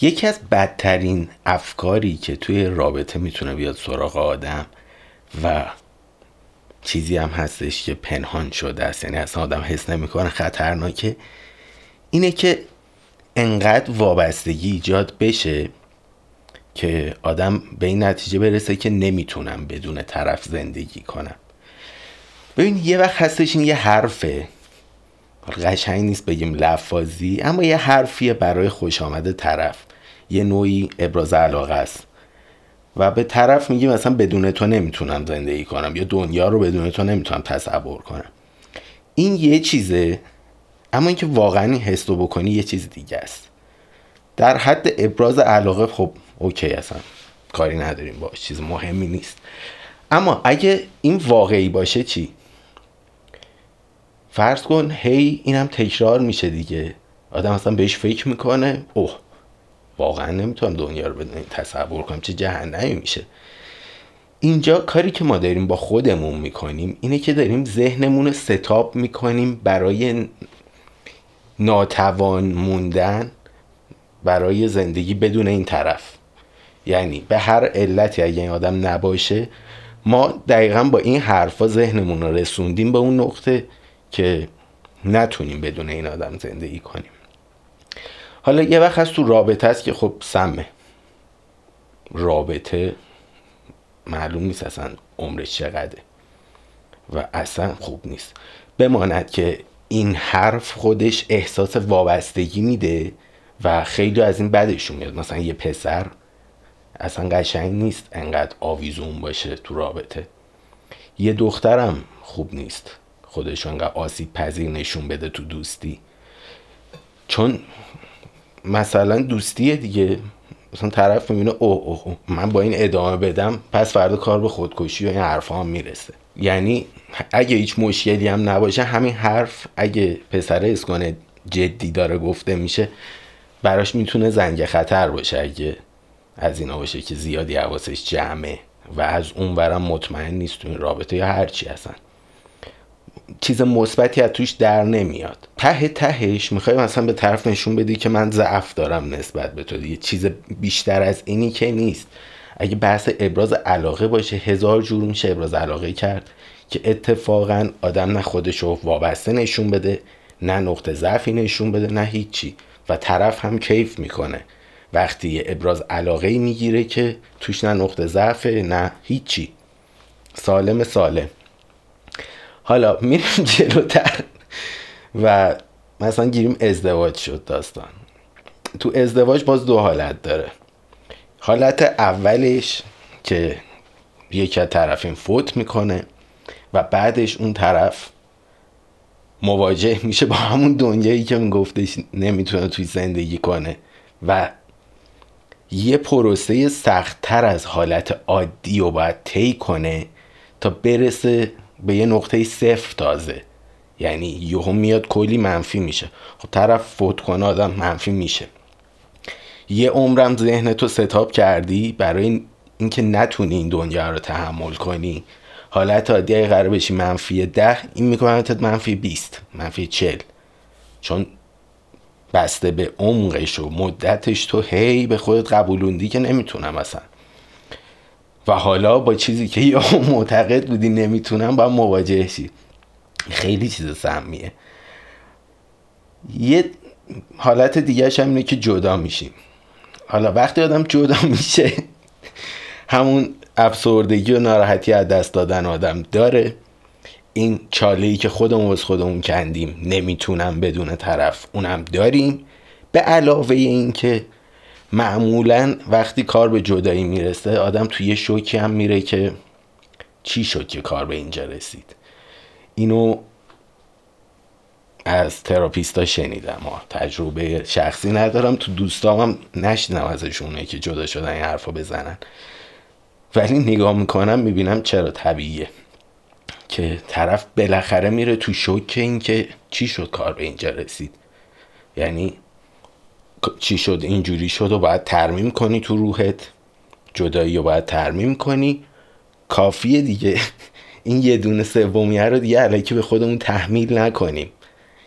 یکی از بدترین افکاری که توی رابطه می‌تونه بیاد سراغ آدم و چیزی هم هستش که پنهان شده است یعنی اصلا آدم حس نمی‌کنه خطرناکه اینه که انقدر وابستگی ایجاد بشه که آدم به این نتیجه برسه که نمی‌تونم بدون طرف زندگی کنم. ببین یه وقت هستش این یه حرفه. قشنگ نیست بگیم لفاظی اما یه حرفیه برای خوش آمده طرف. یه نوعی ابراز علاقه است. و به طرف میگی مثلا بدون تو نمی‌تونم زندگی کنم یا دنیا رو بدون تو نمی‌تونم تصور کنم. این یه چیزه اما اینکه واقعا این حس رو بکنی یه چیز دیگه است. در حد ابراز علاقه خب اوکی اصلا. کاری نداریم باش چیز مهمی نیست. اما اگه این واقعی باشه چی؟ فرض کن هی اینم تکرار میشه دیگه. آدم اصلا بهش فکر می‌کنه. اوه واقعا نمی‌تونم دنیا رو بدون تصور کنم. چه جهنمی میشه. اینجا کاری که ما داریم با خودمون می‌کنیم اینه که داریم ذهنمون رو ستاب می‌کنیم برای ناتوان موندن برای زندگی بدون این طرف. یعنی به هر علتی اگه این آدم نباشه ما دقیقا با این حرفا ذهنمون رو رسوندیم به اون نقطه. که نتونیم بدون این آدم زندگی کنیم. حالا یه وقت هست تو رابطه است که خب سمه. رابطه معلوم نیست اصلا عمرش چقدره. و اصلا خوب نیست. بماند که این حرف خودش احساس وابستگی میده و خیلی از این بدشون میاد. مثلا یه پسر اصلا قشنگ نیست انقدر آویزون باشه تو رابطه. یه دخترم خوب نیست. خودش انقدر آسیب پذیر نشون بده تو دوستی. چون مثلا دوستیه دیگه. مثلا طرف می‌بینه اوه اوه او من با این ادامه بدم پس فردا کار به خودکشی و این حرف هم می‌رسه. یعنی اگه هیچ مشکلی هم نباشه همین حرف اگه پسره اسکنه جدی داره گفته میشه براش می‌تونه زنگ خطر باشه. اگه از اینا باشه که زیادی حواسش جمعه و از اون مطمئن نیست تو این رابطه یا هرچی هستن. چیز مثبتی از توش در نمیاد. ته تهش می‌خوای مثلا به طرف نشون بدی که من ضعف دارم نسبت به تو دیگه. چیز بیشتر از اینی که نیست. اگه بحث ابراز علاقه باشه هزار جور میشه ابراز علاقه کرد که اتفاقا آدم نه خودشو وابسته نشون بده نه نقطه ضعفی نشون بده نه هیچی. و طرف هم کیف می‌کنه. وقتی ابراز علاقه می‌گیره که توش نه نقطه ضعفه نه هیچی. سالم سالم. حالا میریم جلوتر. و مثلا گیریم ازدواج شد داستان. تو ازدواج باز دو حالت داره. حالت اولش که یکی از طرفین فوت می‌کنه و بعدش اون طرف مواجه میشه با همون دنیایی که میگفتش نمی‌تونه توی زندگی کنه و یه پروسه سختتر از حالت عادی رو باید طی کنه تا برسه به یه نقطه صفر تازه. یعنی یهو میاد کلی منفی میشه. خب طرف فوت کنه آدم منفی میشه. یه عمرم ذهن تو ستاب کردی برای اینکه نتونی این دنیا رو تحمل کنی. حالت عادی اگه قرار بشی منفی ده این می‌کنه منفی 20 منفی 40 چون بسته به عمقش و مدتش تو هی به خودت قبولوندی که نمی‌تونم اصلا. و حالا با چیزی که یا معتقد بودی نمی‌تونم با مواجه شی. خیلی چیز سمیه یه حالت دیگه هم اینه که جدا میشیم. حالا وقتی آدم جدا میشه همون افسردگی و ناراحتی از دست دادن آدم داره. این چاله ای که خودمون از خودمون کندیم نمی‌تونم بدون طرف اونم داریم. به علاوه این که معمولا وقتی کار به جدایی می‌رسه آدم توی یه شوکی هم میره که چی شد که کار به اینجا رسید. اینو از تراپیستا شنیدم. ها تجربه شخصی ندارم تو دوستام هم نشنیدم ازشونه که جدا شدن این حرفا بزنن. ولی نگاه می‌کنم می‌بینم چرا طبیعیه که طرف بالاخره میره تو شوک این که چی شد کار به اینجا رسید. یعنی چی شد؟ اینجوری شد و باید ترمیم کنی تو روحت. جدایی رو باید ترمیم کنی. کافیه دیگه. این یه دونه سومیه رو دیگه علیکی به خودمون تحمیل نکنیم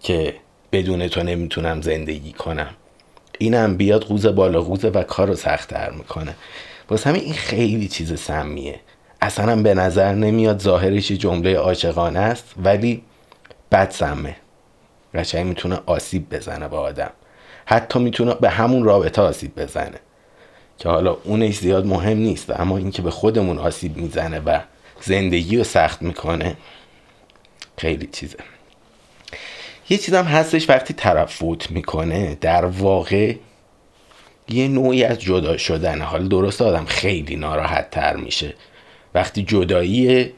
که بدون تو نمی‌تونم زندگی کنم. اینم بیاد قوز بالا قوزه و کار رو سختتر می‌کنه. واسه همین این خیلی چیز سمیه. اصلا به نظر نمیاد ظاهرش جمله عاشقانه است ولی بد سمه. قشنگ می‌تونه آسیب بزنه به آدم. حتی می‌تونه به همون رابطه آسیب بزنه. که حالا اونش زیاد مهم نیست اما اینکه به خودمون آسیب می‌زنه و زندگی رو سخت می‌کنه خیلی چیزه. یه چیز هم هستش وقتی طرف فوت می‌کنه در واقع یه نوعی از جدا شدن. حالا درست آدم خیلی ناراحت تر میشه. وقتی جدایی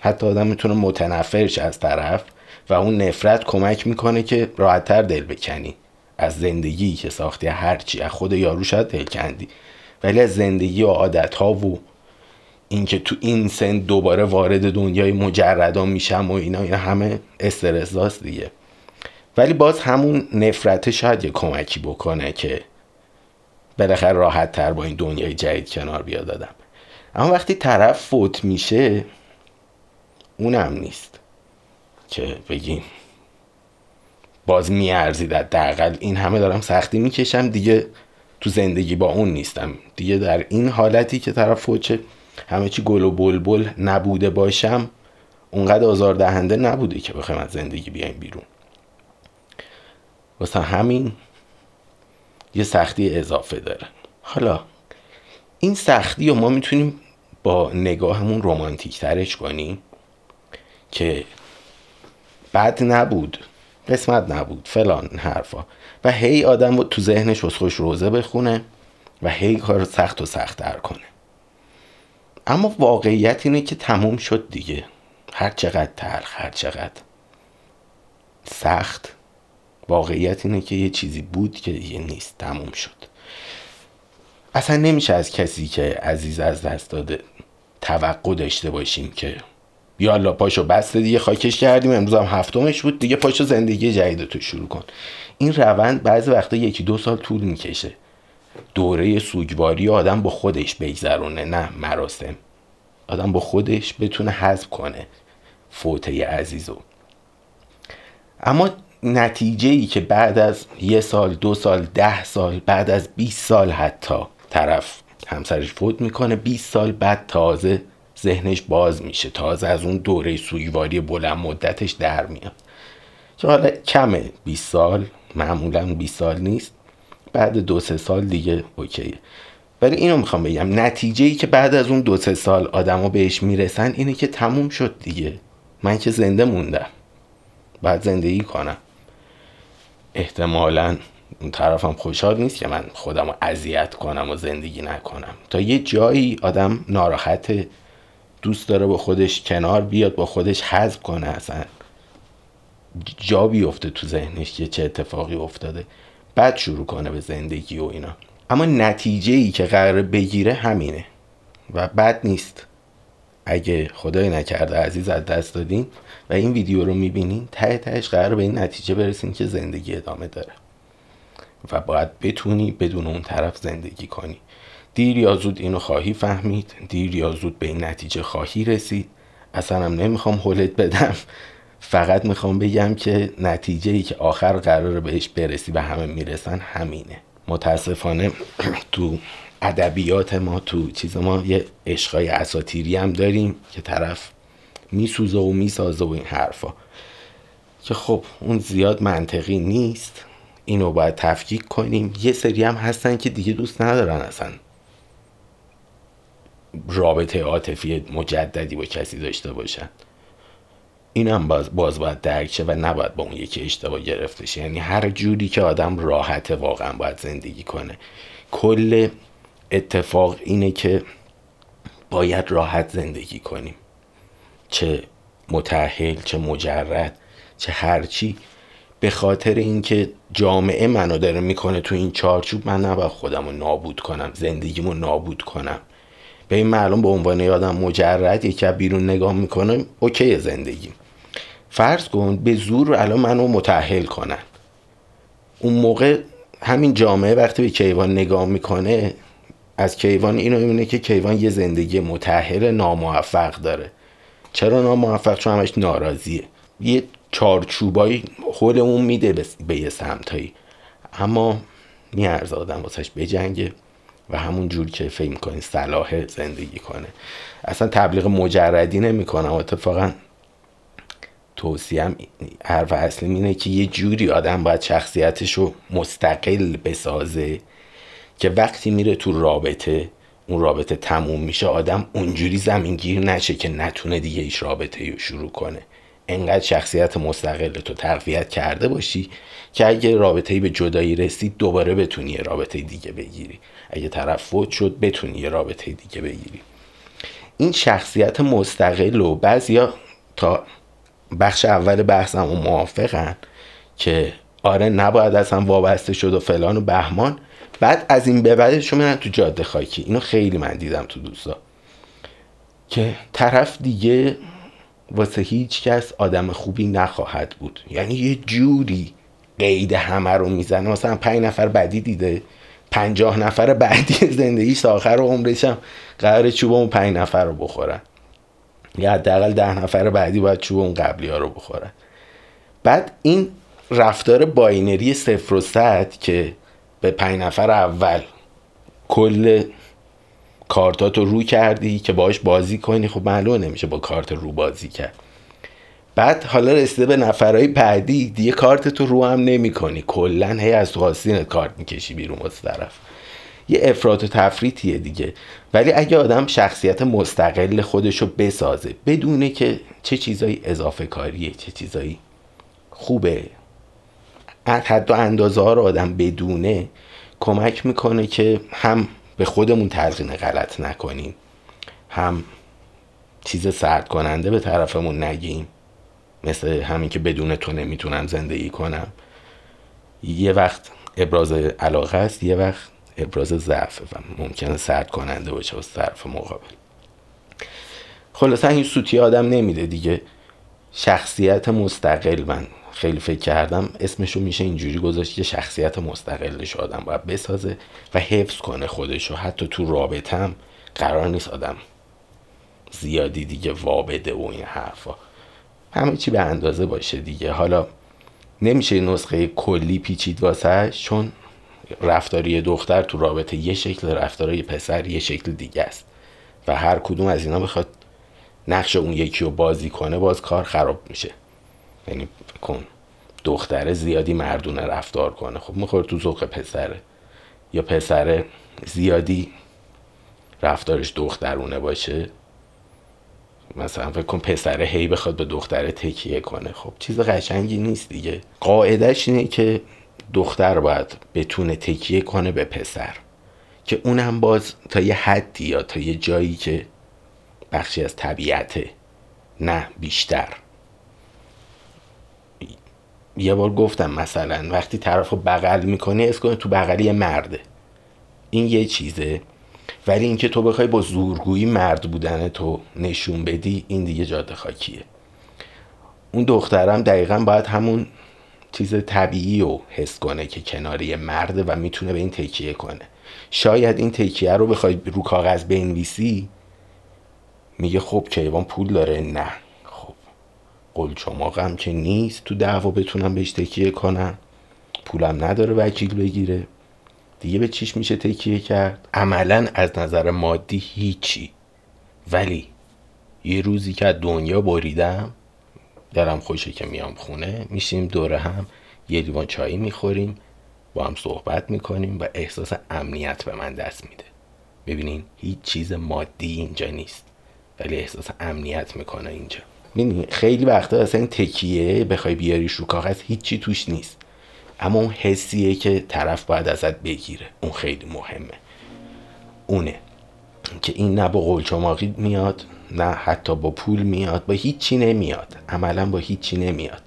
حتی آدم می‌تونه متنفرش از طرف و اون نفرت کمک می‌کنه که راحتتر دل بکنی. از زندگی که ساختی هرچی از خود یارو شاید دل کندی. ولی از زندگی و عادت ها و اینکه تو این سن دوباره وارد دنیای مجردا میشم و اینا اینا همه استرس دیگه. ولی باز همون نفرته شاید یه کمکی بکنه که بالاخره راحت تر با این دنیای جدید کنار بیاد دادم اما وقتی طرف فوت میشه اونم نیست که بگیم. باز میارزید حداقل. این همه دارم سختی می‌کشم. دیگه تو زندگی با اون نیستم. دیگه در این حالتی که طرف فوچه همه چی گل و بلبل نبوده باشم اونقدر آزار دهنده نبوده که بخوایم از زندگی بیایم بیرون. واسه همین یه سختی اضافه داره. حالا این سختی رو ما می‌تونیم با نگاهمون رومانتیک ترش کنیم که بد نبود. قسمت نبود فلان حرفا. و هی آدم تو ذهنش از خوش روزه بخونه و هی کار سخت و سختتر کنه. اما واقعیت اینه که تموم شد دیگه. هر چقدر تلخ هر چقدر سخت واقعیت اینه که یه چیزی بود که دیگه نیست تموم شد. اصلا نمیشه از کسی که عزیز از دست داده توقع داشته باشیم که یالا پاشو بسته دیگه خاکش کردیم. امروز هم هفتمش بود دیگه پاشو زندگی جدید تو شروع کن. این روند بعضی وقتا یکی دو سال طول می‌کشه. دوره سوگواری آدم با خودش بگذرونه نه مراسم. آدم با خودش بتونه حذف کنه فوته عزیزو. اما نتیجه ای که بعد از یه سال دو سال ده سال بعد از 20 سال حتی طرف همسرش فوت می‌کنه 20 سال بعد تازه ذهنش باز میشه. تازه از اون دوره سوگواری بلند مدتش در میاد. که حالا کمه. 20 سال. معمولا 20 سال نیست. بعد دو سه سال دیگه اوکیه. ولی اینو می‌خوام بگم. نتیجه ای که بعد از اون دو سه سال آدما بهش می‌رسن اینه که تموم شد دیگه. من که زنده موندم. بعد زندگی کنم. احتمالا اون طرفم خوشحال نیست که من خودم رو اذیت کنم و زندگی نکنم. تا یه جایی آدم ناراحت دوست داره با خودش کنار بیاد با خودش حذف کنه اصلا جا بیفته تو ذهنش که چه اتفاقی افتاده. بعد شروع کنه به زندگی و اینا. اما نتیجه ای که قرار بگیره همینه. و بد نیست. اگه خدای نکرده عزیز از دست دادین و این ویدیو رو می‌بینین ته تهش قرار به این نتیجه برسین که زندگی ادامه داره. و باید بتونی بدون اون طرف زندگی کنی. دیر یا زود اینو خواهی فهمید دیر یا زود به این نتیجه خواهی رسید. اصلا هم نمی‌خوام حلت بدم. فقط می‌خوام بگم که نتیجه ای که آخر قرار بهش برسی و همه می‌رسن همینه. متاسفانه تو ادبیات ما تو چیز ما یه عشقای اساتیری هم داریم که طرف میسوزه و می‌سازه و این حرفا. که خب اون زیاد منطقی نیست. اینو باید تفکیک کنیم. یه سری هم هستن که دیگه دوست ندارن اصلا. رابطه عاطفی مجددی با کسی داشته باشن. این هم باز, باز باید درک شه و نباید با اون یکی اشتباه گرفته شه. یعنی هر جوری که آدم راحته واقعا باید زندگی کنه. کل اتفاق اینه که باید راحت زندگی کنیم. چه متحل چه مجرد چه هرچی به خاطر اینکه جامعه منو داره می‌کنه تو این چارچوب من نباید خودم رو نابود کنم زندگیمو نابود کنم. به این معلوم به عنوان یادم مجرد یکی بیرون نگاه می‌کنم اوکی زندگی. فرض کن به زور الان منو متحل کنن. اون موقع همین جامعه وقتی به کیوان نگاه می‌کنه از کیوان اینو می‌بینه که کیوان یه زندگی متحل ناموفق داره. چرا ناموفق؟ چون همش ناراضیه. یه چارچوبایی اون میده به یه سمتایی. اما میارزه آدم واسش بجنگه. و همون جور که فکر می‌کنی صلاح زندگی کنه. اصلا تبلیغ مجردی نمی‌کنم. اتفاقا توصیم حرف اصلی اینه که یه جوری آدم باید شخصیتش رو مستقل بسازه که وقتی میره تو رابطه اون رابطه تموم میشه آدم اونجوری زمینگیر نشه که نتونه دیگه ایش رابطه رو شروع کنه. انقدر شخصیت مستقل تو تقویت کرده باشی که اگه رابطه به جدایی رسید دوباره بتونی یه رابطه دیگه بگیری. اگه طرف فوت شد بتونی یه رابطه دیگه بگیری. این شخصیت مستقل و بعضیا تا بخش اول بحثم و موافقن که آره نباید اصلا وابسته شد و فلان و بهمان. بعد از این به بعدش میرن تو جاده خاکی. اینو خیلی من دیدم تو دوستا. که طرف دیگه واسه هیچ کس آدم خوبی نخواهد بود. یعنی یه جوری قید همه رو می‌زنه. مثلا پنج نفر بعدی دیده پنجاه نفر بعدی زندگی آخر و عمرش هم قرار چوب اون پنج نفر رو بخورن. یا حداقل ده نفر بعدی باید چوب اون قبلی ها رو بخورن. بعد این رفتار باینری صفر و صد که به پنج نفر اول کل کارتات رو کردی که باش بازی کنی. خب معلومه نمیشه با کارت رو بازی کرد. بعد حالا رسیده به نفرهای بعدی دیگه کارت تو رو هم نمی کنی کلا هی از تو کارت می‌کشی بیرون از طرف. یه افراد و تفریطیه دیگه. ولی اگه آدم شخصیت مستقل خودشو بسازه بدونه که چه چیزایی اضافه کاریه چه چیزایی خوبه. و اندازه ها رو آدم بدونه کمک می‌کنه که هم به خودمون تلقین غلط نکنیم. هم چیز سرد کننده به طرفمون نگیم. مثل همین که بدون تو نمی‌تونم زندگی کنم. یه وقت ابراز علاقه است یه وقت ابراز ضعف و ممکنه سرد کننده باشه و طرف مقابل. خلاصا این سوتی آدم نمیده دیگه. شخصیت مستقل من. خیلی فکر کردم اسمشو میشه اینجوری گذاشت که شخصیت مستقلش آدم باید بسازه و حفظ کنه خودشو. حتی تو رابطم قرار نیست آدم زیادی دیگه وابده و این حرفا. همه چی به اندازه باشه دیگه. حالا نمیشه نسخه کلی پیچید واسه چون رفتاری دختر تو رابطه یه شکل رفتاری پسر یه شکل دیگه است. و هر کدوم از اینا بخواد نقش اون یکی رو بازی کنه باز کار خراب میشه. یعنی کن دختره زیادی مردونه رفتار کنه. خب می‌خوره تو ذوق پسره. یا پسره زیادی رفتارش دخترونه باشه. مثلا فکر کن پسره هی بخواد به دختره تکیه کنه. خب چیز قشنگی نیست دیگه. قاعدش اینه که دختر باید بتونه تکیه کنه به پسر. که اونم باز تا یه حدی یا تا یه جایی که بخشی از طبیعته نه بیشتر. یه بار گفتم مثلا وقتی طرف رو بغل می‌کنی از کنه تو بغلی مرده. این یه چیزه. ولی اینکه تو بخوای با زورگویی مرد بودن تو نشون بدی این دیگه جاده خاکیه. اون دخترم دقیقا باید همون چیز طبیعی رو حس کنه که کناری مرده و می‌تونه به این تکیه کنه. شاید این تکیه رو بخوای رو کاغذ بنویسی میگه خب کیوان پول داره. نه. قلچماقم که نیست تو دعوا بتونم بهش تکیه کنم. پولم نداره وکیل بگیره. دیگه به چیش میشه تکیه کرد؟ عملا از نظر مادی هیچی. ولی یه روزی که دنیا بریدم دلم خوشه که میام خونه میشیم دوره هم یه لیوان چایی می‌خوریم با هم صحبت می‌کنیم و احساس امنیت به من دست میده. ببینین هیچ چیز مادی اینجا نیست ولی احساس امنیت می‌کنه اینجا. ببینین خیلی وقتا اصلا این تکیه بخوای بیاریش رو کاغذ هیچی توش نیست. اما اون حسیه که طرف باید ازت بگیره. اون خیلی مهمه. اونه. که این نه با قلچماقی میاد نه حتی با پول میاد با هیچی نمیاد. عملا با هیچی نمیاد.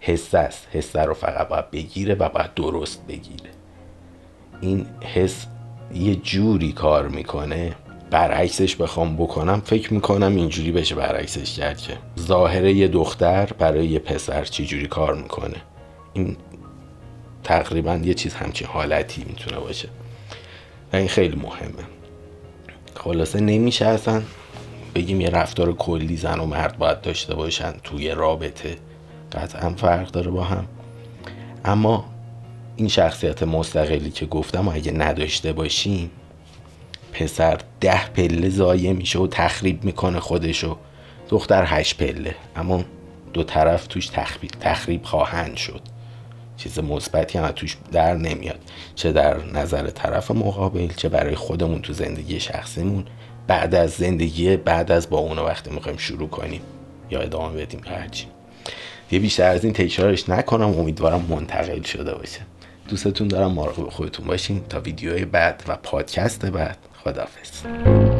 حس است. حس رو فقط باید بگیره و باید درست بگیره. این حس یه جوری کار می‌کنه برعکسش بخوام بکنم فکر می‌کنم اینجوری بشه برعکسش کرد که ظاهر یه دختر برای یه پسر چی جوری کار می‌کنه. این تقریبا یه چیز همچین حالتی می‌تونه باشه. و این خیلی مهمه. خلاصه نمیشه اصلا بگیم یه رفتار کلی زن و مرد باید داشته باشن توی رابطه. قطعا فرق داره با هم. اما این شخصیت مستقلی که گفتم اگه نداشته باشیم پسر ده پله زایه میشه و تخریب می‌کنه خودشو. دختر هشت پله. اما دو طرف توش تخریب, تخریب خواهند شد. چیز مثبتی هم توش در نمیاد. چه در نظر طرف مقابل چه برای خودمون تو زندگی شخصیمون. بعد از زندگی بعد از با اون وقتی می‌خوایم شروع کنیم. یا ادامه بدیم هرچی. یه بیشتر از این تکرارش نکنم. امیدوارم منتقل شده باشه. دوستتون دارم مراقب خودتون باشین. تا ویدیوهای بعد و پادکست بعد. खुदाफिज